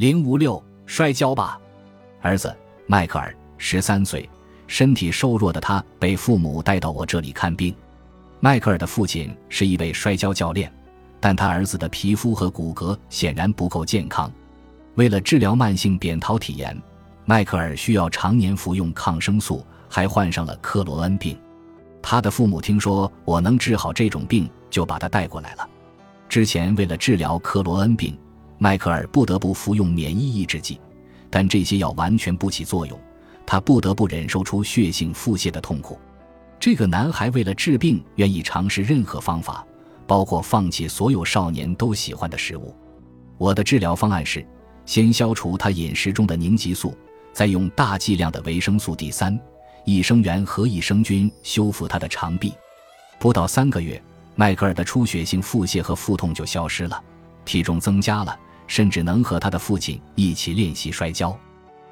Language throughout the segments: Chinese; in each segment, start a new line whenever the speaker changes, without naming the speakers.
零五六摔跤吧，儿子迈克尔十三岁，身体瘦弱的他被父母带到我这里看病。迈克尔的父亲是一位摔跤教练，但他儿子的皮肤和骨骼显然不够健康。为了治疗慢性扁桃体炎，迈克尔需要常年服用抗生素，还患上了克罗恩病。他的父母听说我能治好这种病，就把他带过来了。之前为了治疗克罗恩病，迈克尔不得不服用免疫抑制剂，但这些药完全不起作用，他不得不忍受出血性腹泻的痛苦。这个男孩为了治病，愿意尝试任何方法，包括放弃所有少年都喜欢的食物。我的治疗方案是：先消除他饮食中的凝集素，再用大剂量的维生素 D 三、益生元和益生菌修复他的肠壁。不到三个月，迈克尔的出血性腹泻和腹痛就消失了，体重增加了，甚至能和他的父亲一起练习摔跤。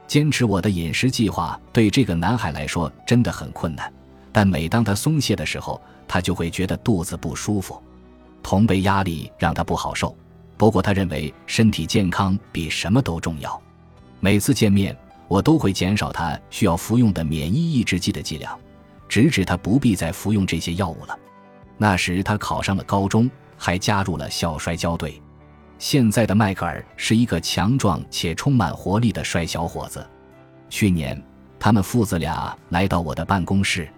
坚持我的饮食计划对这个男孩来说真的很困难。但每当他松懈的时候，他就会觉得肚子不舒服。同辈压力让他不好受，不过他认为身体健康比什么都重要。每次见面，我都会减少他需要服用的免疫抑制剂的剂量，直至他不必再服用这些药物了。那时他考上了高中，还加入了校摔跤队。现在的迈克尔是一个强壮且充满活力的帅小伙子。去年，他们父子俩来到我的办公室。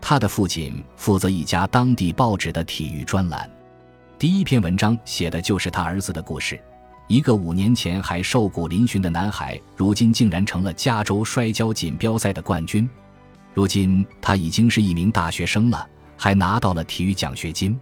他的父亲负责一家当地报纸的体育专栏，第一篇文章写的就是他儿子的故事。一个五年前还瘦骨嶙峋的男孩，如今竟然成了加州摔跤锦标赛的冠军。如今他已经是一名大学生了，还拿到了体育奖学金。